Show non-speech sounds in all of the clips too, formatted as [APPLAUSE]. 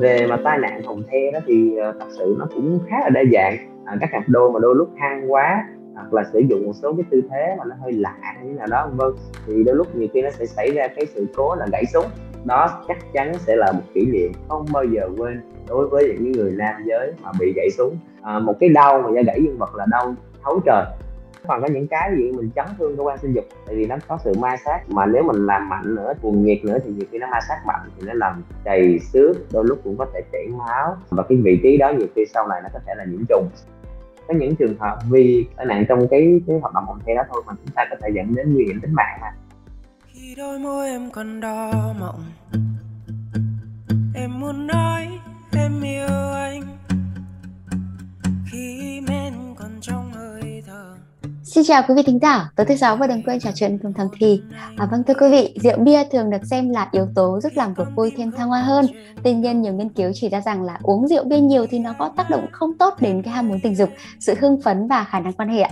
về mà tai nạn phòng the đó thì ờ, thật sự nó cũng khá là đa dạng. À, các cặp đôi mà đôi lúc hang quá hoặc là sử dụng một số cái tư thế mà nó hơi lạ như nào đó vân thì đôi lúc nhiều khi nó sẽ xảy ra cái sự cố là gãy súng. Đó chắc chắn sẽ là một kỷ niệm không bao giờ quên đối với những người nam giới mà bị gãy súng. À, một cái đau mà do gãy dương vật là đau thấu trời còn có những cái gì mình chấn thương cơ quan sinh dục, tại vì nó có sự ma sát, mà nếu mình làm mạnh nữa, cuồng nhiệt nữa thì nhiều khi nó ma sát mạnh thì nó làm chảy xước, đôi lúc cũng có thể chảy máu. Và cái vị trí đó nhiều khi sau này nó có thể là nhiễm trùng. Có những trường hợp vì tai nạn trong cái cái hoạt động phòng the đó thôi mà chúng ta có thể dẫn đến nguy hiểm tính mạng mà. Khi đôi môi em còn đỏ mộng em muốn nói em yêu anh. Khi mẹ Xin chào quý vị thính giả, tối thứ sáu và đừng quên trò chuyện cùng thằng thì. À, vâng thưa quý vị, rượu bia thường được xem là yếu tố giúp làm cuộc vui thêm thăng hoa hơn. Tuy nhiên nhiều nghiên cứu chỉ ra rằng là uống rượu bia nhiều thì nó có tác động không tốt đến cái ham muốn tình dục, sự hưng phấn và khả năng quan hệ.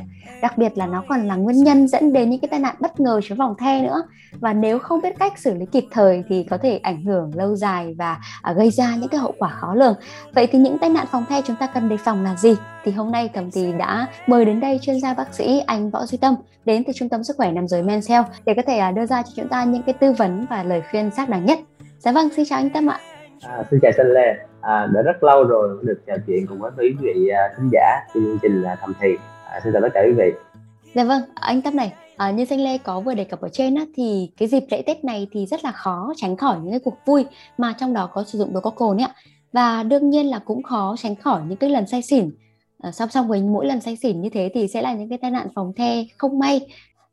Đặc biệt là nó còn là nguyên nhân dẫn đến những cái tai nạn bất ngờ trong vòng the nữa. Và nếu không biết cách xử lý kịp thời thì có thể ảnh hưởng lâu dài và à, gây ra những cái hậu quả khó lường. Vậy thì những tai nạn phòng the chúng ta cần đề phòng là gì? Thì hôm nay Cẩm Thì đã mời đến đây chuyên gia bác sĩ anh Võ Duy Tâm đến từ Trung tâm Sức khỏe Nam giới Men Health để có thể à, đưa ra cho chúng ta những cái tư vấn và lời khuyên xác đáng nhất. Dạ vâng, xin chào anh Tâm ạ. À, xin chào Sinh Lê. À, đã rất lâu rồi được trò chuyện cùng với quý vị uh, thính giả chương trình uh, thầm thì. À, xin chào tất cả quý vị. Dạ vâng, anh Tâm này, À, như Danh Lê có vừa đề cập ở trên á, thì cái dịp lễ Tết này thì rất là khó tránh khỏi những cái cuộc vui mà trong đó có sử dụng đồ có cồn ấy ạ. Và đương nhiên là cũng khó tránh khỏi những cái lần say xỉn Ờ, song song với mỗi lần say xỉn như thế thì sẽ là những cái tai nạn phòng the không may.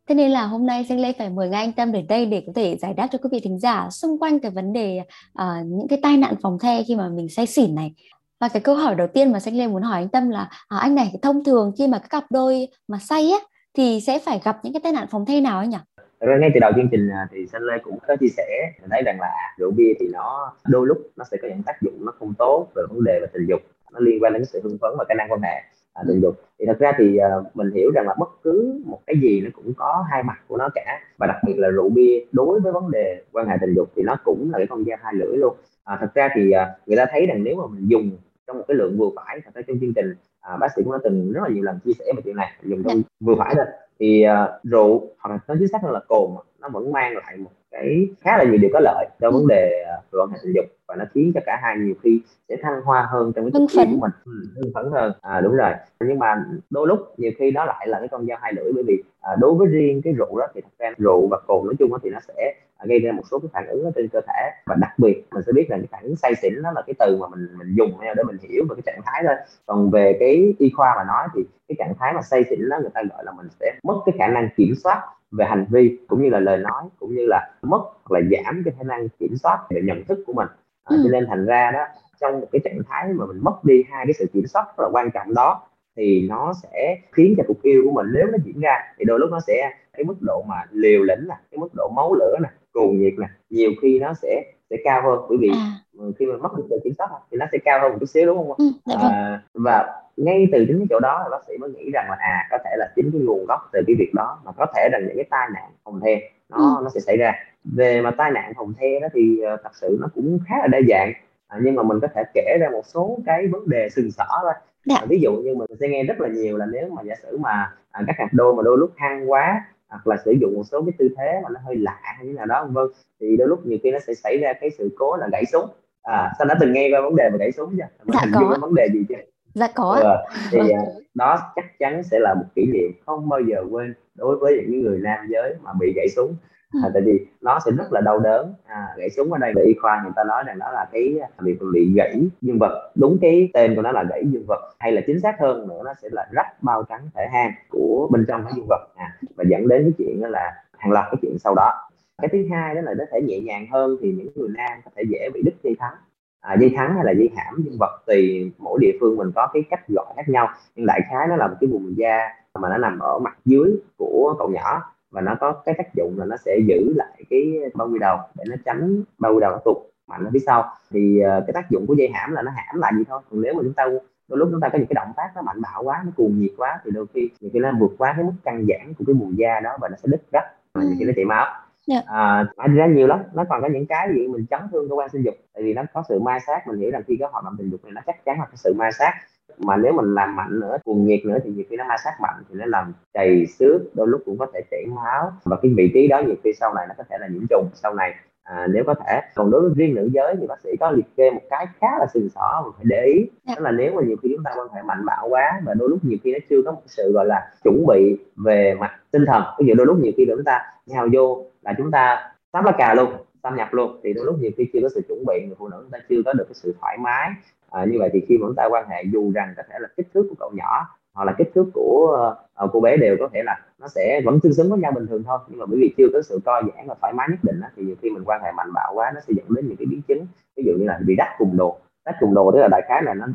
Thế nên là hôm nay Sinh Lê phải mời ngay anh Tâm đến đây để có thể giải đáp cho quý vị thính giả xung quanh cái vấn đề uh, những cái tai nạn phòng the khi mà mình say xỉn này. Và cái câu hỏi đầu tiên mà Sinh Lê muốn hỏi anh Tâm là à, anh này thông thường khi mà các cặp đôi mà say á thì sẽ phải gặp những cái tai nạn phòng the nào anh nhỉ? Rồi ngay từ đầu chương trình à, thì Sinh Lê cũng có chia sẻ thấy rằng là rượu bia thì nó đôi lúc nó sẽ có những tác dụng nó không tốt về vấn đề về tình dục nó liên quan đến sự hưng phấn và khả năng quan hệ à, tình dục. Thì thật ra thì uh, mình hiểu rằng là bất cứ một cái gì nó cũng có hai mặt của nó cả và đặc biệt là rượu bia. Đối với vấn đề quan hệ tình dục thì nó cũng là cái con dao hai lưỡi luôn. À, thật ra thì uh, người ta thấy rằng nếu mà mình dùng trong một cái lượng vừa phải thật ra trong chương trình à, bác sĩ cũng đã từng rất là nhiều lần chia sẻ về chuyện này dùng trong vừa phải thôi. Thì uh, rượu hoặc là nói chính xác hơn là cồn nó vẫn mang lại một cái khá là nhiều điều có lợi cho vấn đề uh, quan hệ tình dục và nó khiến cho cả hai nhiều khi sẽ thăng hoa hơn trong cái hưng phấn. của mình. Ừ, hưng phấn hơn. À, đúng rồi. Nhưng mà đôi lúc nhiều khi nó lại là cái con dao hai lưỡi bởi vì à, đối với riêng cái rượu đó thì thật ra rượu và cồn nói chung thì nó sẽ gây ra một số cái phản ứng ở trên cơ thể. Và đặc biệt mình sẽ biết là cái phản ứng say xỉn đó là cái từ mà mình mình dùng để mình hiểu về cái trạng thái thôi. Còn về cái y khoa mà nói thì cái trạng thái mà say xỉn đó người ta gọi là mình sẽ mất cái khả năng kiểm soát về hành vi cũng như là lời nói cũng như là mất hoặc là giảm cái khả năng kiểm soát về nhận thức của mình à, ừ. cho nên thành ra đó trong một cái trạng thái mà mình mất đi hai cái sự kiểm soát rất là quan trọng đó thì nó sẽ khiến cho cuộc yêu của mình nếu nó diễn ra thì đôi lúc nó sẽ cái mức độ mà liều lĩnh nè cái mức độ máu lửa nè cuồng nhiệt nè nhiều khi nó sẽ sẽ cao hơn bởi vì à. khi mình mất được sự kiểm soát thì nó sẽ cao hơn một chút xíu đúng không ừ, dạ vâng. à, và ngay từ chính cái chỗ đó thì bác sĩ mới nghĩ rằng là à có thể là chính cái nguồn gốc từ cái việc đó mà có thể là những cái tai nạn phòng the. Nó ừ. nó sẽ xảy ra. Về mà tai nạn phòng the đó thì uh, thật sự nó cũng khá là đa dạng. À, nhưng mà mình có thể kể ra một số cái vấn đề sừng sỏ thôi. Dạ. à, ví dụ như mình sẽ nghe rất là nhiều là nếu mà giả sử mà à, các cặp đôi mà đôi lúc hăng quá hoặc là sử dụng một số cái tư thế mà nó hơi lạ hay như nào đó vân thì đôi lúc nhiều khi nó sẽ xảy ra cái sự cố là gãy súng. À sao đã từng nghe qua vấn đề về gãy súng chưa? Dạ, hình dung vấn đề gì chưa dạ có ừ, thì vâng. À, đó chắc chắn sẽ là một kỷ niệm không bao giờ quên đối với những người nam giới mà bị gãy súng. À, tại vì nó sẽ rất là đau đớn. À, gãy súng ở đây về y khoa người ta nói rằng đó là cái việc bị gãy dương vật. Đúng cái tên của nó là gãy dương vật. Hay là chính xác hơn nữa nó sẽ là rách bao trắng thể hang của bên trong cái dương vật. À, và dẫn đến cái chuyện đó là hàng loạt cái chuyện sau đó. Cái thứ hai đó là nó thể nhẹ nhàng hơn thì những người nam có thể dễ bị đứt dây thắng à, dây thắng hay là dây hãm dương vật tùy mỗi địa phương mình có cái cách gọi khác nhau. Nhưng đại khái nó là một cái vùng da mà nó nằm ở mặt dưới của cậu nhỏ và nó có cái tác dụng là nó sẽ giữ lại cái bao quy đầu để nó tránh bao quy đầu nó tụt mạnh ở phía sau. Thì uh, cái tác dụng của dây hãm là nó hãm lại gì thôi. Còn nếu mà chúng ta đôi lúc chúng ta có những cái động tác nó mạnh bạo quá nó cuồng nhiệt quá thì đôi khi nhiều khi nó vượt quá cái mức căng giãn của cái vùng da đó và nó sẽ đứt gấp và nhiều khi nó chảy máu yeah. à, ra nhiều lắm. Nó còn có những cái gì mình chấn thương cơ quan sinh dục tại vì nó có sự ma sát. Mình hiểu rằng khi có hoạt động tình dục thì nó chắc chắn là có sự ma sát. Mà nếu mình làm mạnh nữa cuồng nhiệt nữa thì nhiều khi nó ma sát mạnh thì nó làm chảy xước đôi lúc cũng có thể chảy máu. Và cái vị trí đó nhiều khi sau này nó có thể là nhiễm trùng. Sau này à, nếu có thể. Còn đối với riêng nữ giới thì bác sĩ có liệt kê một cái khá là sừng sỏ mà phải để ý. Dạ. đó là nếu mà nhiều khi chúng ta quan hệ mạnh bạo quá và đôi lúc nhiều khi nó chưa có một sự gọi là chuẩn bị về mặt tinh thần. Ví dụ đôi lúc nhiều khi chúng ta nhào vô là chúng ta sắp lá cà luôn xâm nhập luôn thì đôi lúc nhiều khi chưa có sự chuẩn bị người phụ nữ chúng ta chưa có được cái sự thoải mái. À, như vậy thì khi mà chúng ta quan hệ dù rằng có thể là kích thước của cậu nhỏ hoặc là kích thước của uh, cô bé đều có thể là nó sẽ vẫn tương xứng với nhau bình thường thôi. Nhưng mà bởi vì chưa có sự co giãn và thoải mái nhất định đó, thì nhiều khi mình quan hệ mạnh bạo quá nó sẽ dẫn đến những cái biến chứng ví dụ như là bị đắt cùng đồ. Đắt cùng đồ tức là đại khái là nó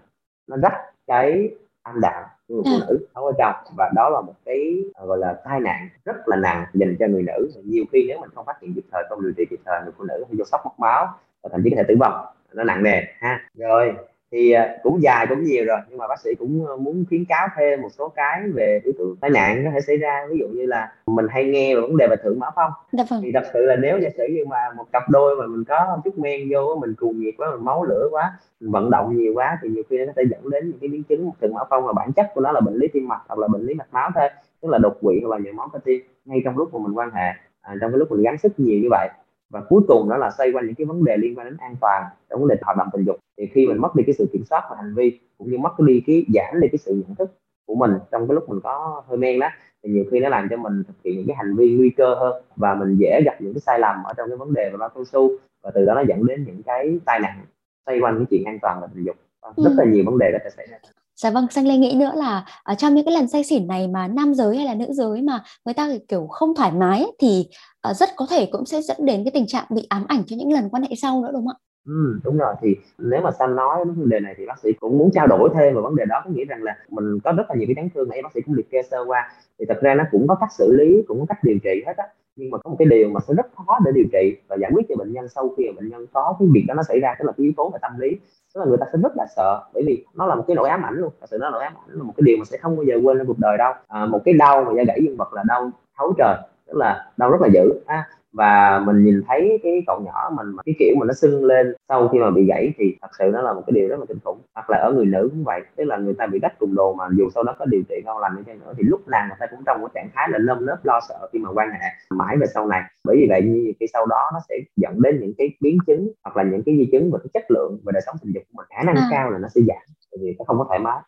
nó rách cái âm đạo của người phụ nữ ở trong và đó là một cái uh, gọi là tai nạn rất là nặng dành cho người nữ. Nhiều khi nếu mình không phát hiện kịp thời không điều trị kịp thời người phụ nữ hay do sốc mất máu và thậm chí có thể tử vong. Nó nặng nề ha. Rồi thì à, cũng dài cũng nhiều rồi nhưng mà bác sĩ cũng ờ, muốn khuyến cáo thêm một số cái về yếu tố tai nạn có thể xảy ra. Ví dụ như là mình hay nghe về vấn đề về thượng mã phong. Dạ vâng. thì thật sự là nếu giả sử như mà một cặp đôi mà mình có chút men vô mình cuồng nhiệt quá mình máu lửa quá mình vận động nhiều quá thì nhiều khi nó có thể dẫn đến những cái biến chứng thượng mã phong và bản chất của nó là bệnh lý tim mạch hoặc là bệnh lý mạch máu thôi tức là đột quỵ hoặc là nhồi máu cơ tim ngay trong lúc mà mình quan hệ à, trong cái lúc mình gắng sức nhiều như vậy và cuối cùng đó là xoay quanh những cái vấn đề liên quan đến an toàn trong vấn đề hoạt động tình dục. Thì khi mình mất đi cái sự kiểm soát và hành vi cũng như mất đi cái giảm đi cái sự nhận thức của mình trong cái lúc mình có hơi men đó thì nhiều khi nó làm cho mình thực hiện những cái hành vi nguy cơ hơn và mình dễ gặp những cái sai lầm ở trong cái vấn đề về bao cao su. Và từ đó nó dẫn đến những cái tai nạn xoay quanh cái chuyện an toàn và tình dục. Rất là nhiều vấn đề có thể xảy ra Dạ vâng, Xanh Lê nghĩ nữa là ở trong những cái lần say xỉn này mà nam giới hay là nữ giới mà người ta kiểu không thoải mái ấy, thì uh, rất có thể cũng sẽ dẫn đến cái tình trạng bị ám ảnh cho những lần quan hệ sau nữa đúng không ạ? Ừ, đúng rồi. Thì nếu mà Sam nói đến vấn đề này thì bác sĩ cũng muốn trao đổi thêm về vấn đề đó. Có nghĩa rằng là mình có rất là nhiều cái chấn thương nãy bác sĩ cũng liệt kê sơ qua. Thì thật ra nó cũng có cách xử lý cũng có cách điều trị hết á nhưng mà có một cái điều mà sẽ rất khó để điều trị và giải quyết cho bệnh nhân sau khi mà bệnh nhân có cái việc đó nó xảy ra tức là cái yếu tố về tâm lý. Tức là người ta sẽ rất là sợ bởi vì nó là một cái nỗi ám ảnh luôn. Thật sự nó là nỗi ám ảnh là một cái điều mà sẽ không bao giờ quên trong cuộc đời đâu. À, một cái đau mà da gãy dương vật là đau thấu trời tức là đau rất là dữ. À, và mình nhìn thấy cái cậu nhỏ mình cái kiểu mà nó sưng lên sau khi mà bị gãy thì thật sự nó là một cái điều rất là kinh khủng hoặc là ở người nữ cũng vậy tức là người ta bị đắt cùng đồ mà dù sau đó có điều trị ngon lành như thế nữa thì lúc nào người ta cũng trong một trạng thái là nơm nớp lo sợ khi mà quan hệ mãi về sau này bởi vì vậy như khi sau đó nó sẽ dẫn đến những cái biến chứng hoặc là những cái di chứng về cái chất lượng và đời sống tình dục của mình khả năng à. cao là nó sẽ giảm vì nó không có thoải mái.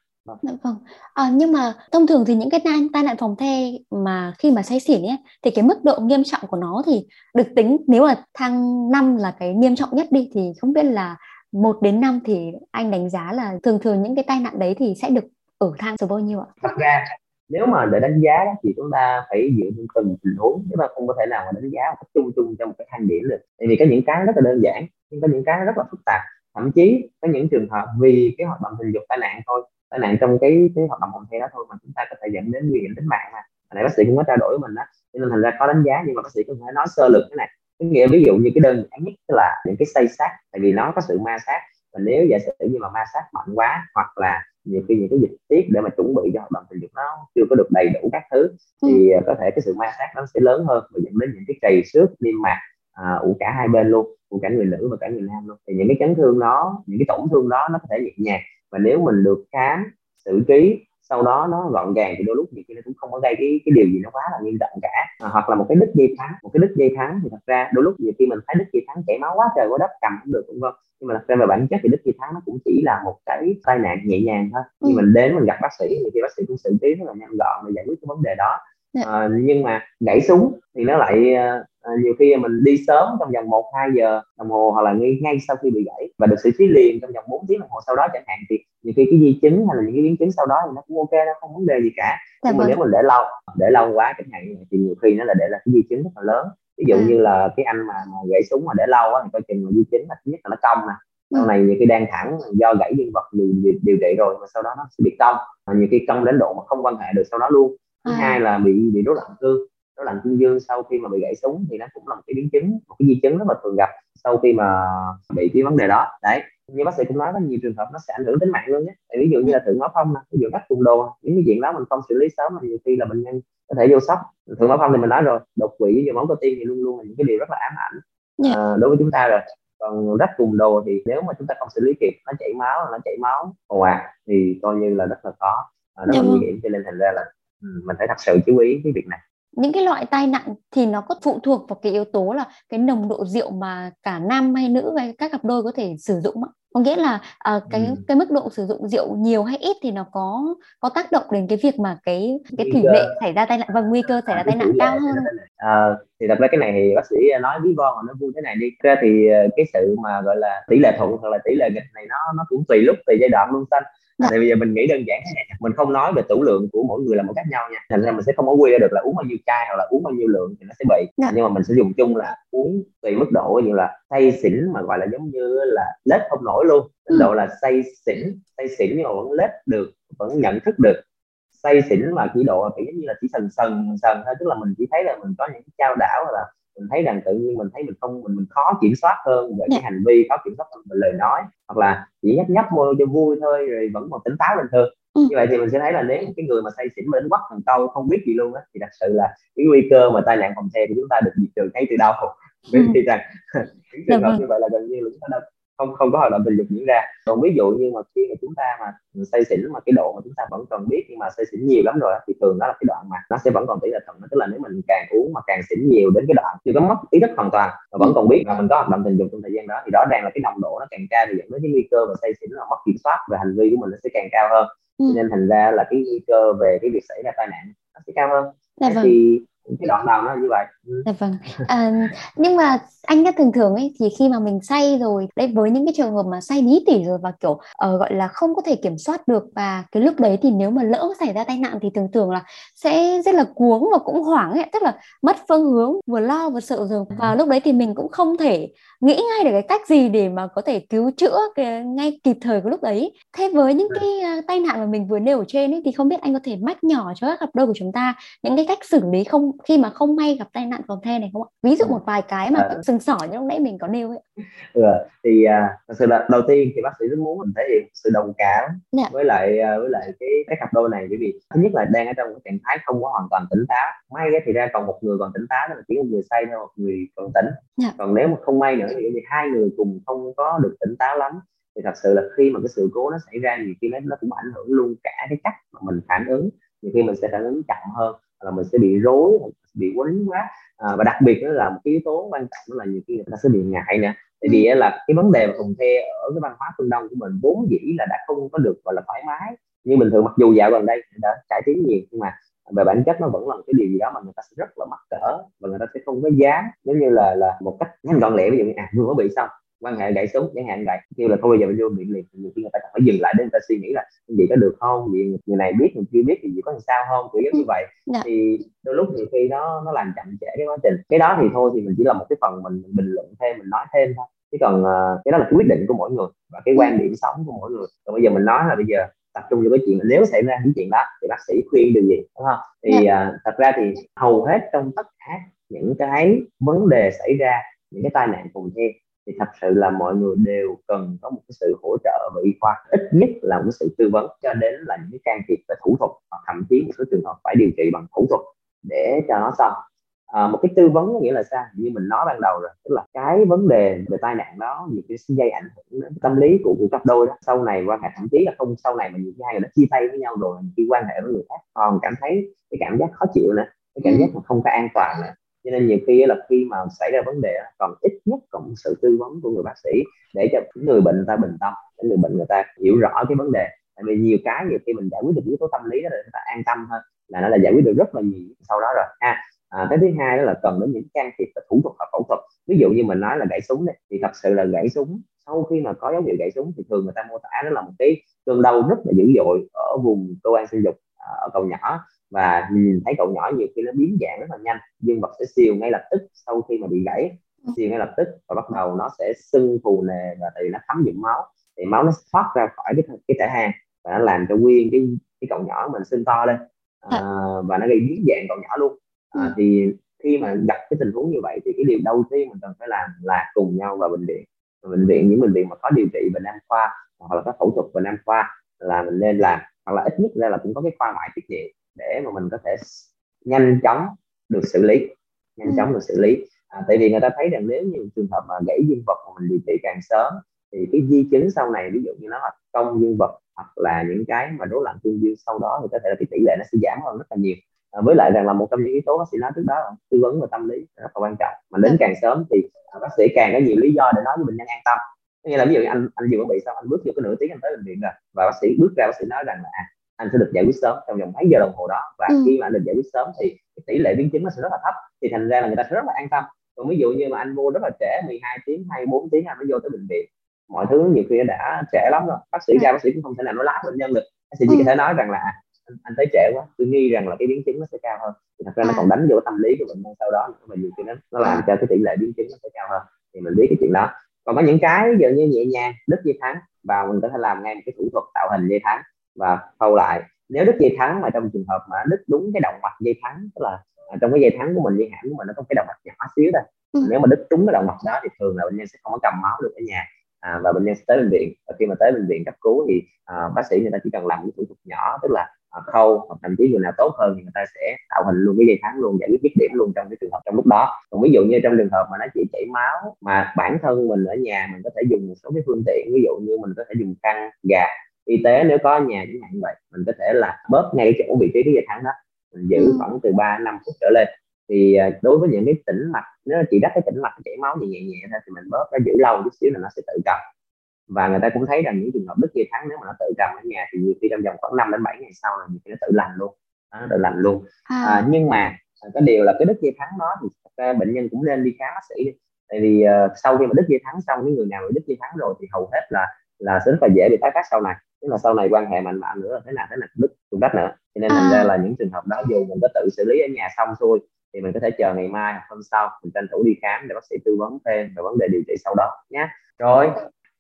Dạ vâng. À, nhưng mà thông thường thì những cái tai, tai nạn phòng the mà khi mà say xỉn ấy thì cái mức độ nghiêm trọng của nó thì được tính nếu mà thang năm là cái nghiêm trọng nhất đi thì không biết là 1 đến 5 thì anh đánh giá là thường thường những cái tai nạn đấy thì sẽ được ở thang số bao nhiêu ạ? Thật ra nếu mà để đánh giá đó thì chúng ta phải dựa trên từng tình huống chúng ta không có thể nào mà đánh giá một chung chung cho một cái thang điểm được tại vì có những cái rất là đơn giản nhưng có những cái rất là phức tạp thậm chí có những trường hợp vì cái hoạt động tình dục tai nạn thôi tai nạn trong cái cái hoạt động phòng the đó thôi mà chúng ta có thể dẫn đến nguy hiểm tính mạng mà. Nãy bác sĩ cũng có trao đổi với mình đó cho nên thành ra có đánh giá nhưng mà bác sĩ cũng phải nói sơ lược cái này. Cái nghĩa ví dụ như cái đơn giản nhất là những cái xây sát tại vì nó có sự ma sát. Và nếu giả sử như mà ma sát mạnh quá hoặc là nhiều khi những cái dịch tiết để mà chuẩn bị cho hoạt động tình dục nó chưa có được đầy đủ các thứ thì ừ. có thể cái sự ma sát nó sẽ lớn hơn và dẫn đến những cái trầy xước niêm mạc à, ủ cả hai bên luôn ủ cả người nữ và cả người nam luôn. Thì những cái chấn thương đó những cái tổn thương đó nó có thể nhẹ nhàng. Và nếu mình được khám xử trí sau đó nó gọn gàng thì đôi lúc nhiều khi nó cũng không có gây cái cái điều gì nó quá là nghiêm trọng cả. À, hoặc là một cái đứt dây thắng một cái đứt dây thắng thì thật ra đôi lúc nhiều khi mình thấy đứt dây thắng chảy máu quá trời quá đất cầm cũng được cũng vâng nhưng mà thật ra về bản chất thì đứt dây thắng nó cũng chỉ là một cái tai nạn nhẹ nhàng thôi. Khi ừ. mình đến mình gặp bác sĩ thì khi bác sĩ cũng xử trí rất là nhanh gọn để giải quyết cái vấn đề đó. À, nhưng mà gãy súng thì nó lại à, nhiều khi mình đi sớm trong vòng một hai giờ đồng hồ hoặc là ngay ngay sau khi bị gãy và được xử trí liền trong vòng 4 tiếng đồng hồ sau đó chẳng hạn thì nhiều khi cái di chứng hay là những cái biến chứng sau đó thì nó cũng ok nó không vấn đề gì cả dạ nhưng mà vâng. nếu mình để lâu để lâu quá chẳng hạn thì nhiều khi nó là để là cái di chứng rất là lớn ví dụ à. như là cái anh mà, mà gãy súng mà để lâu á thì coi chừng là di chứng là thứ nhất là nó cong nè sau ừ. này nhiều khi đang thẳng do gãy dương vật điều, điều, điều trị rồi mà sau đó nó sẽ bị cong và nhiều khi cong đến độ mà không quan hệ được sau đó luôn thứ à. hai là bị bị rối loạn cương rối loạn cương dương sau khi mà bị gãy súng thì nó cũng là một cái biến chứng một cái di chứng rất là thường gặp sau khi mà bị cái vấn đề đó đấy như bác sĩ cũng nói có nhiều trường hợp nó sẽ ảnh hưởng tính mạng luôn nhé ví dụ như là thượng máu phong ví dụ các cùng đồ những cái chuyện đó mình không xử lý sớm thì nhiều khi là bệnh nhân có thể vô sốc thượng máu phong thì mình nói rồi đột quỵ với máu cơ tim thì luôn luôn là những cái điều rất là ám ảnh yeah. Dạ. à, đối với chúng ta rồi còn rách cùng đồ thì nếu mà chúng ta không xử lý kịp nó chảy máu nó chảy máu ồ ạt thì coi như là rất là khó à, rất là dạ nguy vâng. hiểm cho nên thành ra là mình phải thật sự chú ý cái việc này. Những cái loại tai nạn thì nó có phụ thuộc vào cái yếu tố là cái nồng độ rượu mà cả nam hay nữ hay các cặp đôi có thể sử dụng có nghĩa là uh, cái ừ. cái mức độ sử dụng rượu nhiều hay ít thì nó có có tác động đến cái việc mà cái cái tỷ lệ xảy ra tai nạn và nguy cơ xảy ra tai nạn cao hơn. à, thì thật ra cái này thì bác sĩ nói ví von mà nó vui thế này đi. Ra thì ờ, cái sự mà gọi là tỷ lệ thuận hoặc là tỷ lệ nghịch này nó nó cũng tùy lúc tùy giai đoạn luôn xanh Dạ. Tại bây giờ mình nghĩ đơn giản mình không nói về tủ lượng của mỗi người là một khác nhau nha thành ra mình sẽ không có quy ra được là uống bao nhiêu chai hoặc là uống bao nhiêu lượng thì nó sẽ bị dạ. nhưng mà mình sẽ dùng chung là uống tùy mức độ như là say xỉn mà gọi là giống như là lết không nổi luôn mức ừ. độ là say xỉn say xỉn nhưng mà vẫn lết được vẫn nhận thức được say xỉn mà chỉ độ kiểu giống như là chỉ sần sần sần thôi tức là mình chỉ thấy là mình có những cái trao đảo là mình thấy rằng tự nhiên mình thấy mình không mình mình khó kiểm soát hơn về cái dạ. hành vi khó kiểm soát hơn về lời nói hoặc là chỉ nhấp nhấp môi cho vui thôi rồi vẫn còn tỉnh táo bình thường ừ. như vậy thì mình sẽ thấy là nếu cái người mà say xỉn mà đến quắt thằng câu không biết gì luôn á thì thật sự là cái nguy cơ mà tai nạn phòng xe thì chúng ta được diệt trừ ngay từ đầu [LAUGHS] bởi vì rằng [LAUGHS] những trường hợp như vậy là gần như là chúng ta đâu không không có hoạt động tình dục diễn ra còn ví dụ như mà khi mà chúng ta mà say xỉn mà cái độ mà chúng ta vẫn còn biết nhưng mà say xỉn nhiều lắm rồi thì thường đó là cái đoạn mà nó sẽ vẫn còn tỷ lệ thuận tức là nếu mình càng uống mà càng xỉn nhiều đến cái đoạn chưa có mất ý thức hoàn toàn mà vẫn còn biết là mình có hoạt động tình dục trong thời gian đó thì rõ ràng là cái nồng độ nó càng cao thì dẫn đến cái nguy cơ mà say xỉn là mất kiểm soát về hành vi của mình nó sẽ càng cao hơn ừ. nên thành ra là cái nguy cơ về cái việc xảy ra tai nạn nó sẽ cao hơn dạ vâng. thì cái đoạn đầu nó như vậy. Ừ. dạ vâng. À, nhưng mà anh đã thường thường ấy thì khi mà mình say rồi đây với những cái trường hợp mà say bí tỉ rồi và kiểu uh, gọi là không có thể kiểm soát được và cái lúc đấy thì nếu mà lỡ xảy ra tai nạn thì thường thường là sẽ rất là cuống và cũng hoảng ấy tức là mất phương hướng vừa lo vừa sợ rồi. Và lúc đấy thì mình cũng không thể nghĩ ngay được cái cách gì để mà có thể cứu chữa cái, ngay kịp thời cái lúc đấy. Thế với những cái uh, tai nạn mà mình vừa nêu ở trên ấy thì không biết anh có thể mách nhỏ cho các cặp đôi của chúng ta những cái cách xử lý không khi mà không may gặp tai nạn phòng the này không ạ? Ví dụ một vài cái mà à. sừng sỏ như lúc nãy mình có nêu ấy. Ừ, thì à, thật sự là đầu tiên thì bác sĩ rất muốn mình thể hiện sự đồng cảm dạ. với lại à, với lại cái cái cặp đôi này. Bởi vì thứ nhất là đang ở trong cái trạng thái không có hoàn toàn tỉnh táo. May thì ra còn một người còn tỉnh táo là chỉ một người say thôi một người còn tỉnh. Dạ. còn nếu mà không may nữa thì hai người cùng không có được tỉnh táo lắm. Thì thật sự là khi mà cái sự cố nó xảy ra nhiều khi nó cũng ảnh hưởng luôn cả cái cách mà mình phản ứng. Nhiều khi mình sẽ phản ứng chậm hơn là mình sẽ bị rối bị quấn quá. À, và đặc biệt đó là một cái yếu tố quan trọng đó là nhiều khi người ta sẽ bị ngại nè. Tại vì là cái vấn đề mà thùng the ở cái văn hóa phương đông của mình vốn dĩ là đã không có được gọi là thoải mái. Như bình thường mặc dù dạo gần đây đã cải tiến nhiều nhưng mà về bản chất nó vẫn là một cái điều gì đó mà người ta sẽ rất là mắc cỡ và người ta sẽ không có dám. Giống như là là một cách nhanh gọn lẹ ví dụ như à vừa mới bị xong quan hệ gãy súng chẳng hạn vậy. Kêu là thôi bây giờ mình vô miệng liền nhiều khi người ta phải dừng lại để người ta suy nghĩ là gì có được không gì người này biết người kia biết thì gì có làm sao không kiểu giống như vậy. Dạ. thì đôi lúc nhiều khi nó nó làm chậm trễ cái quá trình. Cái đó thì thôi thì mình chỉ là một cái phần mình, mình bình luận thêm mình nói thêm thôi. Chứ còn uh, cái đó là cái quyết định của mỗi người và cái quan điểm sống của mỗi người. Còn bây giờ mình nói là bây giờ tập trung vào cái chuyện nếu xảy ra những chuyện đó thì bác sĩ khuyên điều gì đúng không? Thì uh, thật ra thì hầu hết trong tất cả những cái vấn đề xảy ra những cái tai nạn cùng theo thì thật sự là mọi người đều cần có một cái sự hỗ trợ về y khoa ít nhất là một cái sự tư vấn cho đến là những cái can thiệp về thủ thuật hoặc thậm chí một số trường hợp phải điều trị bằng thủ thuật để cho nó xong. À, một cái tư vấn có nghĩa là sao? Như mình nói ban đầu rồi tức là cái vấn đề về tai nạn đó nhiều cái gây ảnh hưởng đến tâm lý của của cặp đôi đó. Sau này quan hệ thậm chí là không sau này mà những hai người đã chia tay với nhau rồi khi quan hệ với người khác còn cảm thấy cái cảm giác khó chịu nữa cái cảm giác mà không có an toàn nữa cho nên nhiều khi là khi mà xảy ra vấn đề còn ít nhất còn sự tư vấn của người bác sĩ để cho người bệnh người ta bình tâm để người bệnh người ta hiểu rõ cái vấn đề. Tại vì nhiều cái nhiều khi mình giải quyết được yếu tố tâm lý đó là người ta an tâm hơn là nó là giải quyết được rất là nhiều sau đó rồi ha. À, cái thứ hai đó là cần đến những can thiệp và thủ thuật hoặc phẫu thuật. Ví dụ như mình nói là gãy súng đấy thì thật sự là gãy súng sau khi mà có dấu hiệu gãy súng thì thường người ta mô tả đó là một cái cơn đau rất là dữ dội ở vùng cơ quan sinh dục ở cầu nhỏ. Và nhìn thấy cậu nhỏ nhiều khi nó biến dạng rất là nhanh dương vật sẽ siêu ngay lập tức sau khi mà bị gãy siêu ngay lập tức và bắt đầu nó sẽ sưng phù nề và thì nó thấm những máu. Thì máu nó thoát ra khỏi cái cái thể hang và nó làm cho nguyên cái cái cậu nhỏ mình sưng to lên. À, và nó gây biến dạng cậu nhỏ luôn. À, ừ. thì khi mà gặp cái tình huống như vậy thì cái điều đầu tiên mình cần phải làm là cùng nhau vào bệnh viện. Bệnh viện những bệnh viện mà có điều trị bệnh nam khoa hoặc là có phẫu thuật bệnh nam khoa là mình nên làm hoặc là ít nhất ra là cũng có cái khoa ngoại tiết niệu để mà mình có thể nhanh chóng được xử lý nhanh chóng được xử lý. À, tại vì người ta thấy rằng nếu như trường hợp mà gãy dương vật mà mình điều trị càng sớm thì cái di chứng sau này ví dụ như nó là cong dương vật hoặc là những cái mà rối loạn tương dương sau đó thì có thể là cái tỷ lệ nó sẽ giảm hơn rất là nhiều. À, với lại rằng là một trong những yếu tố bác sĩ nói trước đó là tư vấn về tâm lý rất là quan trọng. Mà đến càng sớm thì bác sĩ càng có nhiều lý do để nói với bệnh nhân an tâm nghĩa là ví dụ anh anh vừa bị xong anh bước vô cái nửa tiếng anh tới bệnh viện rồi và bác sĩ bước ra bác sĩ nói rằng là à, anh sẽ được giải quyết sớm trong vòng mấy giờ đồng hồ đó và ừ. khi mà anh được giải quyết sớm thì tỷ lệ biến chứng nó sẽ rất là thấp thì thành ra là người ta sẽ rất là an tâm. Còn ví dụ như mà anh vô rất là trễ 12 tiếng hay 4 tiếng anh mới vô tới bệnh viện mọi thứ nhiều khi đã trễ lắm rồi. Bác sĩ ra bác sĩ cũng không thể nào nói lái bệnh nhân được. Bác sĩ chỉ ừ. có thể nói rằng là à, anh, anh tới trễ quá tôi nghi rằng là cái biến chứng nó sẽ cao hơn. Thì thật ra nó à. còn đánh vô tâm lý của bệnh nhân sau đó mà nhiều khi nó nó làm cho cái tỷ lệ biến chứng nó sẽ cao hơn. Thì mình biết cái chuyện đó còn có những cái ví dụ như nhẹ nhàng đứt dây thắng và mình có thể làm ngay một cái thủ thuật tạo hình dây thắng. Và khâu lại nếu đứt dây thắng mà trong trường hợp mà đứt đúng cái động mạch dây thắng tức là trong cái dây thắng của mình dây hãm của mình nó có cái động mạch nhỏ xíu thôi. Ừ. nếu mà đứt trúng cái động mạch đó thì thường là bệnh nhân sẽ không có cầm máu được ở nhà à, và bệnh nhân sẽ tới bệnh viện. Và khi mà tới bệnh viện cấp cứu thì à, bác sĩ người ta chỉ cần làm cái thủ thuật nhỏ tức là à, khâu hoặc thậm chí người nào tốt hơn thì người ta sẽ tạo hình luôn cái dây thắng luôn giải quyết dứt điểm luôn trong cái trường hợp trong lúc đó. Còn ví dụ như trong trường hợp mà nó chỉ chảy máu mà bản thân mình ở nhà mình có thể dùng một số cái phương tiện ví dụ như mình có thể dùng căng gạt y tế nếu có ở nhà chẳng hạn vậy mình có thể là bóp ngay cái chỗ vị trí cái dây thắng đó mình giữ ừ. khoảng từ 3 năm phút trở lên. Thì à, đối với những cái tĩnh mạch nếu chỉ đắt cái tĩnh mạch chảy máu nhẹ nhẹ nhẹ thôi thì mình bóp nó giữ lâu chút xíu là nó sẽ tự cầm và người ta cũng thấy rằng những trường hợp đứt dây thắng nếu mà nó tự cầm ở nhà thì nhiều khi trong vòng khoảng 5 đến 7 ngày sau là nhiều khi nó tự lành luôn. Nó tự lành luôn. À. À, nhưng mà cái điều là cái đứt dây thắng đó thì bệnh nhân cũng nên đi khám bác sĩ. Đi tại vì uh, sau khi mà đứt dây thắng xong cái người nào bị đứt dây thắng rồi thì hầu hết là là sẽ rất là dễ bị tái phát sau này. Tức là sau này quan hệ mạnh bạo nữa là thế nào thế nào đứt cùng đất nữa cho nên à. thành ra là những trường hợp đó dù mình có tự xử lý ở nhà xong xuôi thì mình có thể chờ ngày mai hoặc hôm sau mình tranh thủ đi khám để bác sĩ tư vấn thêm về vấn đề điều trị sau đó nhé rồi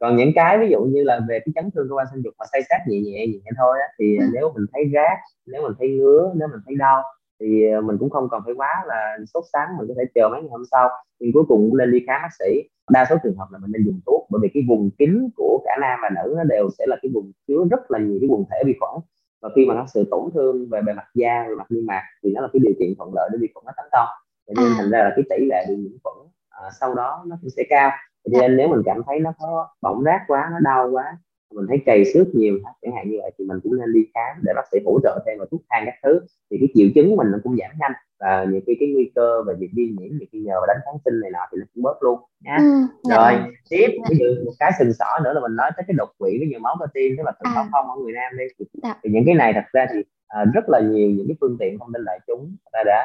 còn những cái ví dụ như là về cái chấn thương cơ quan sinh dục mà say sát nhẹ nhẹ nhẹ thôi á, thì ừ. nếu mình thấy rát nếu mình thấy ngứa nếu mình thấy đau thì ờ, mình cũng không cần phải quá là sốt sáng mình có thể chờ mấy ngày hôm sau. Nhưng cuối cùng cũng nên đi khám bác sĩ. Đa số trường hợp là mình nên dùng thuốc bởi vì cái vùng kín của cả nam và nữ nó đều sẽ là cái vùng chứa rất là nhiều cái quần thể vi khuẩn. Và khi mà nó sự tổn thương về bề mặt da về mặt niêm mạc thì nó là cái điều kiện thuận lợi để vi khuẩn nó tấn công. Cho nên à. thành ra là cái tỷ lệ bị nhiễm khuẩn à, sau đó nó cũng sẽ cao cho nên nếu mình cảm thấy nó có bỏng rát quá nó đau quá mình thấy cày xước nhiều chẳng hạn như vậy thì mình cũng nên đi khám để bác sĩ hỗ trợ thêm và thuốc thang các thứ thì cái triệu chứng mình nó cũng giảm nhanh và nhiều khi cái nguy cơ về việc viêm nhiễm nhiều khi nhờ vào đánh kháng sinh này nọ thì nó cũng bớt luôn nha ừ, dạ rồi dạ. tiếp ví dụ một cái sừng sỏ nữa là mình nói tới cái đột quỵ với nhiều máu cơ tim tức là tụt máu à. không ở người nam đi dạ. thì những cái này thật ra thì à, rất là nhiều những cái phương tiện thông tin đại chúng người ta đã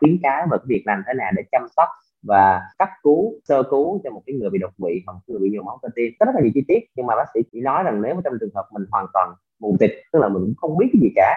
khuyến cáo về cái việc làm thế nào để chăm sóc và cấp cứu sơ cứu cho một cái người bị đột quỵ hoặc người bị nhồi máu cơ tim rất là nhiều chi tiết nhưng mà bác sĩ chỉ nói rằng nếu trong trường hợp mình hoàn toàn mù tịch tức là mình không biết cái gì cả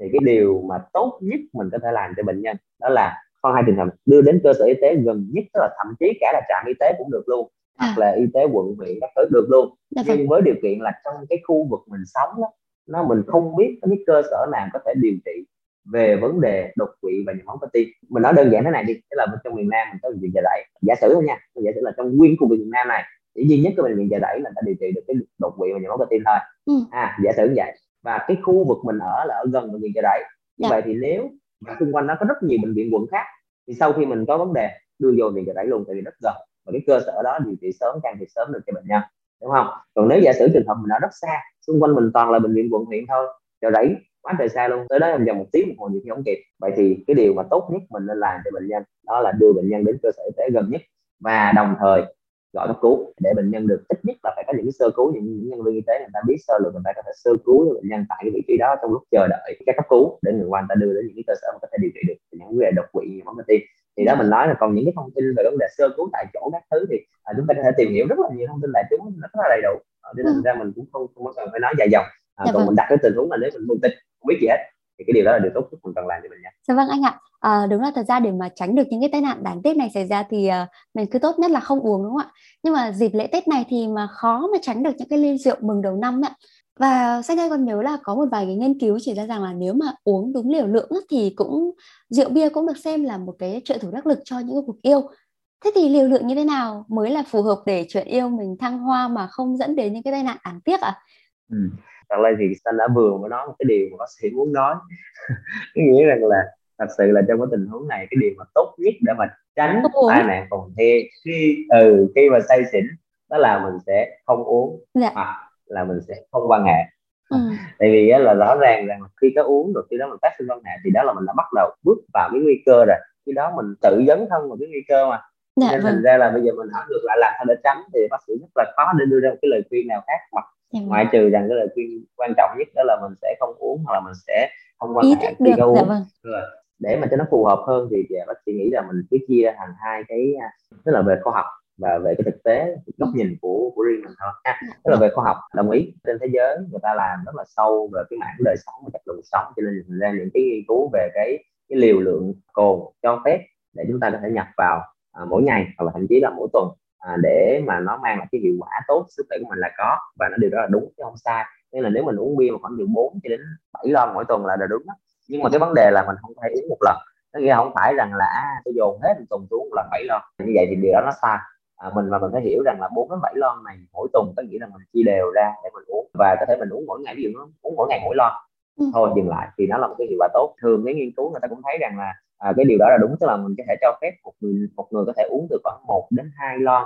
thì cái điều mà tốt nhất mình có thể làm cho bệnh nhân đó là có hai trường hợp đưa đến cơ sở y tế gần nhất tức là thậm chí cả là trạm y tế cũng được luôn à. hoặc là y tế quận huyện các thứ được luôn Đã dạ vâng. nhưng với điều kiện là trong cái khu vực mình sống đó nó mình không biết cái cơ sở nào có thể điều trị về vấn đề đột quỵ và nhồi máu cơ tim. Mình nói đơn giản thế này đi tức là trong miền nam mình có bệnh viện dạ đẩy giả sử thôi nha giả sử là trong nguyên khu vực miền nam này chỉ duy nhất cái bệnh viện dạ đẩy là ta điều trị được cái đột quỵ và nhồi máu cơ tim thôi. Ừ. à giả sử như vậy. Và cái khu vực mình ở là ở gần bệnh viện dạ đẩy như dạ. vậy thì nếu xung quanh nó có rất nhiều bệnh viện quận khác thì sau khi mình có vấn đề đưa vô viện dạ đẩy luôn tại vì rất gần. Và cái cơ sở đó điều trị sớm can thiệp sớm được cho bệnh nhân đúng không? Còn nếu giả sử trường hợp mình ở rất xa xung quanh mình toàn là bệnh viện quận huyện thôi dạ đẩy quá trời xa luôn. Tới đó trong vòng một tiếng một hồi nhiều khi không kịp. Vậy thì cái điều mà tốt nhất mình nên làm cho bệnh nhân đó là đưa bệnh nhân đến cơ sở y tế gần nhất và đồng thời gọi cấp cứu để bệnh nhân được ít nhất là phải có những sơ cứu. Những, những nhân viên y tế người ta biết sơ lược người ta có thể sơ cứu cho bệnh nhân tại cái vị trí đó trong lúc chờ đợi cái cấp cứu để người quan ta đưa đến những cái cơ sở mà có thể điều trị được những vấn đề đột quỵ máu cơ tim. Thì đó mình nói là còn những cái thông tin về vấn đề sơ cứu tại chỗ các thứ thì à, chúng ta có thể tìm hiểu rất là nhiều thông tin đại chúng nó rất là đầy đủ. Cho nên ra mình cũng không không có cần phải nói dài dòng. À, dạ còn vâng. mình đặt cái tình huống là nếu mình vô tin không biết gì hết thì cái điều đó là điều tốt nhất mình cần làm cho mình nha. Dạ vâng anh ạ. À, đúng là thật ra để mà tránh được những cái tai nạn đáng tiếc này xảy ra thì uh, mình cứ tốt nhất là không uống đúng không ạ? Nhưng mà dịp lễ Tết này thì mà khó mà tránh được những cái ly rượu mừng đầu năm ạ. và sách đây còn nhớ là có một vài cái nghiên cứu chỉ ra rằng là nếu mà uống đúng liều lượng thì cũng rượu bia cũng được xem là một cái trợ thủ đắc lực cho những cuộc yêu thế thì liều lượng như thế nào mới là phù hợp để chuyện yêu mình thăng hoa mà không dẫn đến những cái tai nạn đáng tiếc ạ à? ừ. Thật ra thì San đã vừa mới nói một cái điều mà bác sĩ muốn nói nghĩa rằng là thật sự là trong cái tình huống này cái điều mà tốt nhất để mà tránh tai nạn phòng the khi ừ khi mà say xỉn đó là mình sẽ không uống dạ. hoặc là mình sẽ không quan hệ ừ. tại vì á, là rõ ràng rằng khi có uống rồi khi đó mình phát sinh quan hệ thì đó là mình đã bắt đầu bước vào cái nguy cơ rồi khi đó mình tự dấn thân vào cái nguy cơ mà dạ, nên vâng. thành ra là bây giờ mình hỏi ngược lại làm sao để tránh thì bác sĩ rất là khó để đưa ra một cái lời khuyên nào khác mà dạ, vâng. ngoại trừ rằng cái lời khuyên quan trọng nhất đó là mình sẽ không uống hoặc là mình sẽ không quan hệ khi uống dạ, vâng. rồi. Để mà cho nó phù hợp hơn thì bác sĩ nghĩ là mình cứ chia thành hai cái à, tức là về khoa học và về cái thực tế góc nhìn của của riêng mình thôi ha. Tức là về khoa học đồng ý. Trên thế giới người ta làm rất là sâu về cái mảng đời sống và chất lượng sống cho nên ra những cái nghiên cứu về cái cái liều lượng cồn cho phép để chúng ta có thể nhập vào à, mỗi ngày hoặc là thậm chí là mỗi tuần à, để mà nó mang lại cái hiệu quả tốt sức khỏe của mình là có và nó điều đó là đúng chứ không sai. Nên là nếu mình uống bia khoảng từ 4 cho đến 7 lon mỗi tuần là đều đúng đó. nhưng mà cái vấn đề là mình không thể uống một lần. Nó nghĩa không phải rằng là à, tôi dồn hết một tuần xuống là bảy lon như vậy thì điều đó nó sai. À, mình và mình phải hiểu rằng là bốn đến bảy lon này mỗi tuần có nghĩa là mình chia đều ra để mình uống. Và có thể mình uống mỗi ngày ví dụ uống mỗi ngày mỗi lon ừ. thôi dừng lại thì nó là một cái hiệu quả tốt. Thường cái nghiên cứu người ta cũng thấy rằng là à, cái điều đó là đúng tức là mình có thể cho phép một người một người có thể uống từ khoảng 1 đến 2 lon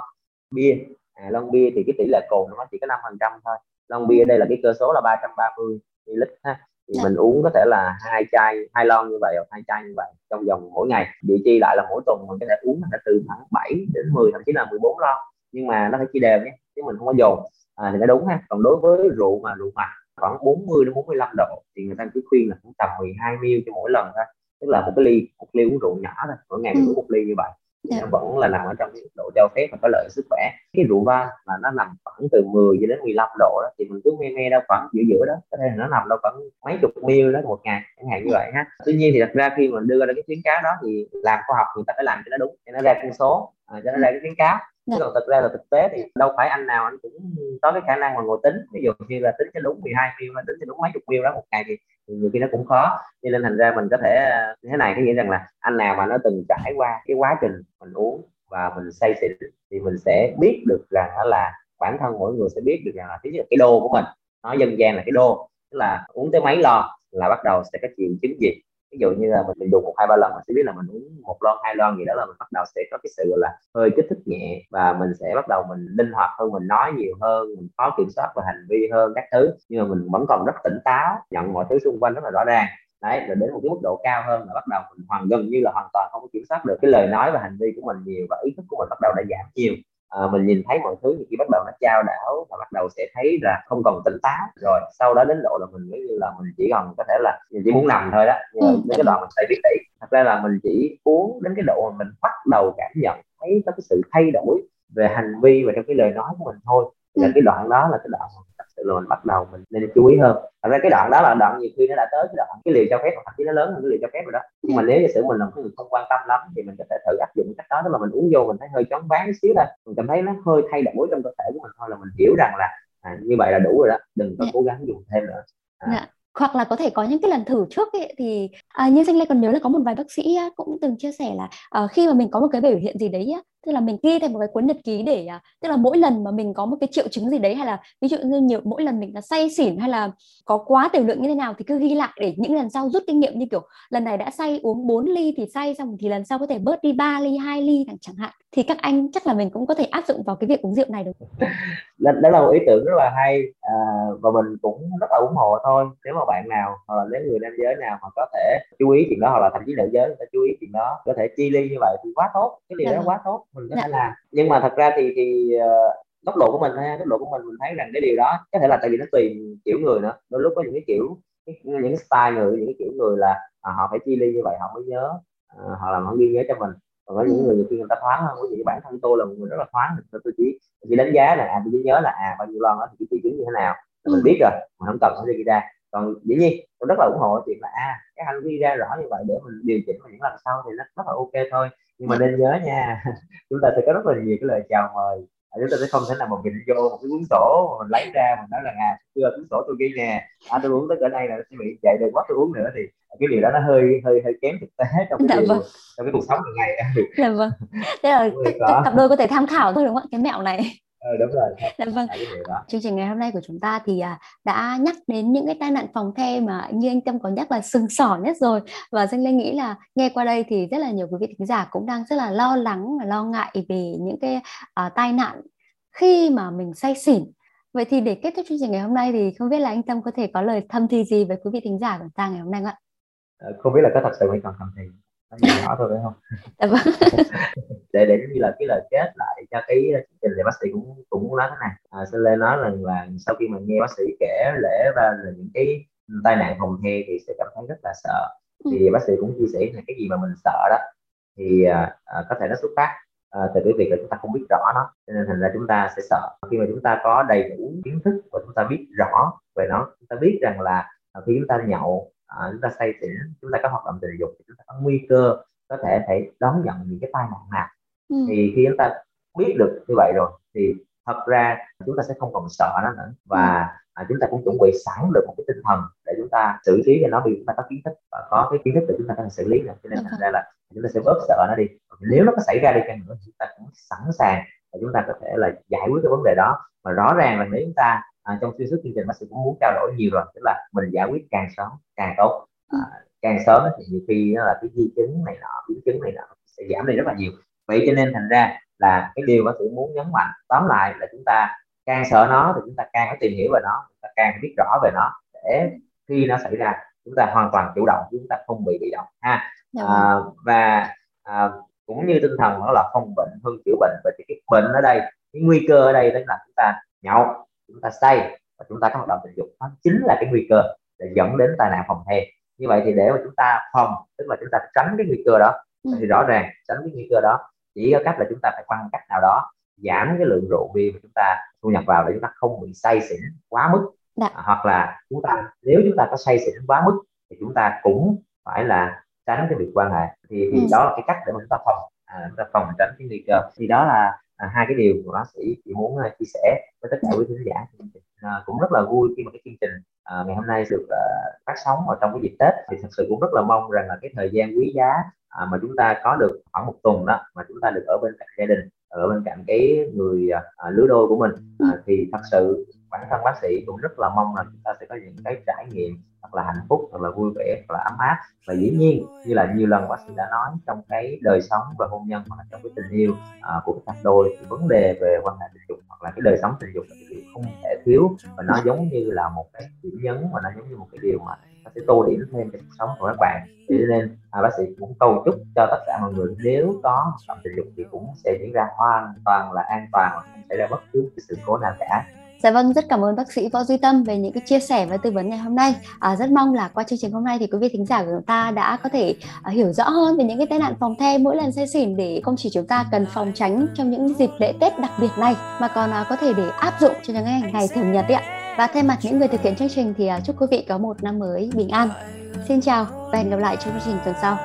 bia. À, lon bia thì cái tỷ lệ cồn nó chỉ có 5 phần trăm thôi. Lon bia đây là cái cơ số là 330 ml ha. Thì dạ. mình uống có thể là hai chai hai lon như vậy hoặc hai chai như vậy trong vòng mỗi ngày. Địa chi lại là mỗi tuần mình có thể uống là từ khoảng 7 đến 10 thậm chí là 14 lon. Nhưng mà nó phải chia đều nhé chứ mình không có dồn. À, thì nó đúng ha. Còn đối với rượu mà rượu mặt khoảng 40 đến 45 độ thì người ta cứ khuyên là cũng tầm 12 ml cho mỗi lần thôi tức là một cái ly một ly uống rượu nhỏ thôi mỗi ngày mình ừ. uống một ly như vậy. Dạ. vẫn là nằm ở trong cái độ cho phép và có lợi sức khỏe cái rượu vang là nó nằm khoảng từ 10 cho đến 15 độ đó thì mình cứ me me đâu khoảng giữa giữa đó có thể là nó nằm đâu khoảng mấy chục ml đó một ngày chẳng hạn như vậy ha tuy nhiên thì thật ra khi mình đưa ra cái khuyến cáo đó thì làm khoa học người ta phải làm cho nó đúng cho nó ra con số à, cho nó ra cái khuyến cáo. Chứ còn thực ra là thực tế thì đâu phải anh nào anh cũng có cái khả năng mà ngồi tính. Ví dụ như là tính cho đúng 12 mil tính cho đúng mấy chục mil đó một ngày thì nhiều khi nó cũng khó. Cho nên thành ra mình có thể à, thế này có nghĩa rằng là anh nào mà nó từng trải qua cái quá trình mình uống và mình say xỉn thì mình sẽ biết được rằng đó là bản thân mỗi người sẽ biết được rằng là thứ nhất cái đô của mình nó dân gian là cái đô. Tức là uống tới mấy lon là bắt đầu sẽ có triệu chứng gì ví dụ như là mình, dùng một hai ba lần mình sẽ biết là mình uống một lon hai lon gì đó là mình bắt đầu sẽ có cái sự là hơi kích thích nhẹ và mình sẽ bắt đầu mình linh hoạt hơn mình nói nhiều hơn mình khó kiểm soát về hành vi hơn các thứ. Nhưng mà mình vẫn còn rất tỉnh táo nhận mọi thứ xung quanh rất là rõ ràng. Đấy rồi đến một cái mức độ cao hơn là bắt đầu mình hoàn gần như là hoàn toàn không có kiểm soát được cái lời nói và hành vi của mình nhiều và ý thức của mình bắt đầu đã giảm nhiều à, mình nhìn thấy mọi thứ khi bắt đầu nó trao đảo và bắt đầu sẽ thấy là không còn tỉnh táo. Rồi sau đó đến độ là mình giống như là mình chỉ còn có thể là mình chỉ muốn nằm thôi đó. Nhưng mà ừ. đến cái đoạn mình phải biết tỷ thật ra là mình chỉ uống đến cái độ mà mình bắt đầu cảm nhận thấy có cái sự thay đổi về hành vi và trong cái lời nói của mình thôi thì là ừ. cái đoạn đó là cái đoạn sự là mình bắt đầu mình nên chú ý hơn. Thật ra cái đoạn đó là đoạn nhiều khi nó đã tới cái đoạn cái liều cho phép thậm chí nó lớn hơn cái liều cho phép rồi đó. Nhưng mà nếu giả sử mình là một người không quan tâm lắm thì mình có thể thử áp dụng cách đó. Tức là mình uống vô mình thấy hơi chóng váng xíu thôi. Mình cảm thấy nó hơi thay đổi trong cơ thể của mình thôi là mình hiểu rằng là à, như vậy là đủ rồi đó. Đừng có dạ. cố gắng dùng thêm nữa. À. Dạ. Hoặc là có thể có những cái lần thử trước ấy, thì à, như danh lê còn nhớ là có một vài bác sĩ cũng từng chia sẻ là à, khi mà mình có một cái biểu hiện gì đấy tức là mình ghi thành một cái cuốn nhật ký để à, tức là mỗi lần mà mình có một cái triệu chứng gì đấy hay là ví dụ như nhiều mỗi lần mình là say xỉn hay là có quá tiểu lượng như thế nào thì cứ ghi lại để những lần sau rút kinh nghiệm như kiểu lần này đã say uống 4 ly thì say xong thì lần sau có thể bớt đi 3 ly 2 ly chẳng hạn. Thì các anh chắc là mình cũng có thể áp dụng vào cái việc uống rượu này được. [LAUGHS] Đó, đó là một ý tưởng rất là hay à, và mình cũng rất là ủng hộ thôi. Nếu mà bạn nào hoặc là nếu người nam giới nào mà có thể chú ý chuyện đó hoặc là thậm chí nữ giới người ta chú ý chuyện đó có thể chi ly như vậy thì quá tốt. Cái điều đó vâng. quá tốt mình có dạ. thể làm nhưng mà thật ra thì thì uh, góc độ của mình ha góc độ của mình mình thấy rằng cái điều đó có thể là tại vì nó tùy kiểu người nữa đôi lúc có những cái kiểu những cái style người những cái kiểu người là à, họ phải chi ly như vậy họ mới nhớ à, họ làm họ ghi nhớ cho mình còn có những ừ. người nhiều khi người ta thoáng hơn ví dụ bản thân tôi là một người rất là thoáng tôi chỉ chỉ đánh giá là à tôi chỉ nhớ là à bao nhiêu lon đó thì cái triệu chứng như thế nào thì mình ừ. biết rồi mình không cần phải ghi ra còn dĩ nhiên tôi rất là ủng hộ chuyện là à cái anh ghi ra rõ như vậy để mình điều chỉnh vào những lần sau thì nó rất là ok thôi nhưng mà nên nhớ nha [LAUGHS] chúng ta sẽ có rất là nhiều cái lời chào mời. Chúng ta sẽ không thể nào mà nhìn vô một cái cuốn sổ mà mình lấy ra mình nói là à chưa cuốn sổ tôi ghi nè à, tôi uống tới cỡ đây là sẽ bị dậy được quá tôi uống nữa. Thì cái điều đó nó hơi hơi hơi kém thực tế trong cái, dạ, điều, vâng. trong cái cuộc sống hàng ngày dạ vâng. Thế là các cặp đôi có thể tham khảo thôi đúng không ạ? Cái mẹo này ừ, đúng rồi dạ vâng. chương trình ngày hôm nay của chúng ta thì à, đã nhắc đến những cái tai nạn phòng the mà như anh tâm có nhắc là sừng sỏ nhất rồi. Và danh lê nghĩ là nghe qua đây thì rất là nhiều quý vị thính giả cũng đang rất là lo lắng và lo ngại về những cái uh, tai nạn khi mà mình say xỉn. Vậy thì để kết thúc chương trình ngày hôm nay thì không biết là anh tâm có thể có lời thâm thì gì với quý vị thính giả của ta ngày hôm nay không ạ? Ờ, không biết là có thật sự hay còn thâm thì nhỏ thôi phải không? Dạ vâng. [LAUGHS] để để như là cái lời kết lại cho cái chương trình thì bác sĩ cũng cũng nói thế này. À, xin lên nói rằng là sau khi mà nghe bác sĩ kể lễ và là những cái tai nạn phòng the thì sẽ cảm thấy rất là sợ. Ừ. thì bác sĩ cũng chia sẻ là cái gì mà mình sợ đó. Thì à, à, có thể nó xuất phát à, từ cái việc là chúng ta không biết rõ nó. Cho nên thành ra chúng ta sẽ sợ. Khi mà chúng ta có đầy đủ kiến thức và chúng ta biết rõ về nó chúng ta biết rằng là khi chúng ta nhậu à, chúng ta say xỉn chúng ta có hoạt động tình dục thì chúng ta có nguy cơ có thể phải đón nhận những cái tai nạn nào ừ. thì khi chúng ta biết được như vậy rồi thì thật ra chúng ta sẽ không còn sợ nó nữa và ừ. à, chúng ta cũng chuẩn bị sẵn được một cái tinh thần để chúng ta xử lý cho nó vì chúng ta có kiến thức và có cái kiến thức để chúng ta có thể xử lý được cho nên thành ra là chúng ta sẽ bớt sợ nó đi nếu nó có xảy ra đi chăng nữa chúng ta cũng sẵn sàng và chúng ta có thể là giải quyết cái vấn đề đó và rõ ràng là nếu chúng ta à, trong xuyên suốt chương trình bác sĩ cũng muốn trao đổi nhiều rồi tức là mình giải quyết càng sớm càng tốt. À, càng sớm thì nhiều khi nó là cái di chứng này nọ biến chứng này nọ sẽ giảm đi rất là nhiều. Vậy cho nên thành ra là cái điều bác sĩ muốn nhấn mạnh tóm lại là chúng ta càng sợ nó thì chúng ta càng có tìm hiểu về nó chúng ta càng biết rõ về nó để khi nó xảy ra chúng ta hoàn toàn chủ động chúng ta không bị bị động ha. Dạ à, vâng. và à, cũng như tinh thần đó là không bệnh hơn chữa bệnh và cái bệnh ở đây cái nguy cơ ở đây đó là chúng ta nhậu chúng ta say và chúng ta có hoạt động tình dục nó chính là cái nguy cơ để dẫn đến tai nạn phòng the như vậy thì để mà chúng ta phòng tức là chúng ta tránh cái nguy cơ đó ừ. thì rõ ràng tránh cái nguy cơ đó chỉ có cách là chúng ta phải bằng cách nào đó giảm cái lượng rượu bia mà chúng ta thu nhập vào để chúng ta không bị say xỉn quá mức Đã. Dạ. hoặc là chúng ta nếu chúng ta có say xỉn quá mức thì chúng ta cũng phải là tránh cái việc quan hệ thì, thì ừ. đó là cái cách để mà chúng ta phòng à, chúng ta phòng tránh cái nguy cơ thì đó là à, hai cái điều mà bác sĩ chỉ muốn uh, chia sẻ với tất cả quý khán giả à, cũng rất là vui khi mà cái chương trình à, ngày hôm nay được uh, phát sóng ở trong cái dịp Tết. Thì thật sự cũng rất là mong rằng là cái thời gian quý giá à, mà chúng ta có được khoảng một tuần đó mà chúng ta được ở bên cạnh gia đình ở bên cạnh cái người à, lứa đôi của mình. À, thì thật sự bản thân bác sĩ cũng rất là mong là chúng ta sẽ có những cái trải nghiệm thật là hạnh phúc thật là vui vẻ thật là ấm áp. Và dĩ nhiên như là nhiều lần bác sĩ đã nói trong cái đời sống và hôn nhân hoặc là trong cái tình yêu à, của các cặp đôi thì vấn đề về quan hệ tình dục hoặc là cái đời sống tình dục là cái điều không thể thiếu. Và nó giống như là một cái điểm nhấn và nó giống như một cái điều mà nó sẽ tô điểm thêm cái cuộc sống của các bạn. Cho nên à, bác sĩ cũng cầu chúc cho tất cả mọi người nếu có hoạt động tình dục thì cũng sẽ diễn ra hoàn toàn là an toàn và không xảy ra bất cứ cái sự cố nào cả Dạ vâng, rất cảm ơn bác sĩ Võ Duy Tâm về những cái chia sẻ và tư vấn ngày hôm nay. À, rất mong là qua chương trình hôm nay thì quý vị thính giả của chúng ta đã có thể à, hiểu rõ hơn về những cái tai nạn phòng the mỗi lần say xỉn để không chỉ chúng ta cần phòng tránh trong những dịp lễ Tết đặc biệt này mà còn à, có thể để áp dụng cho những ngày, ngày thường nhật ạ. Và thay mặt những người thực hiện chương trình thì à, chúc quý vị có một năm mới bình an. Xin chào và hẹn gặp lại trong chương trình tuần sau.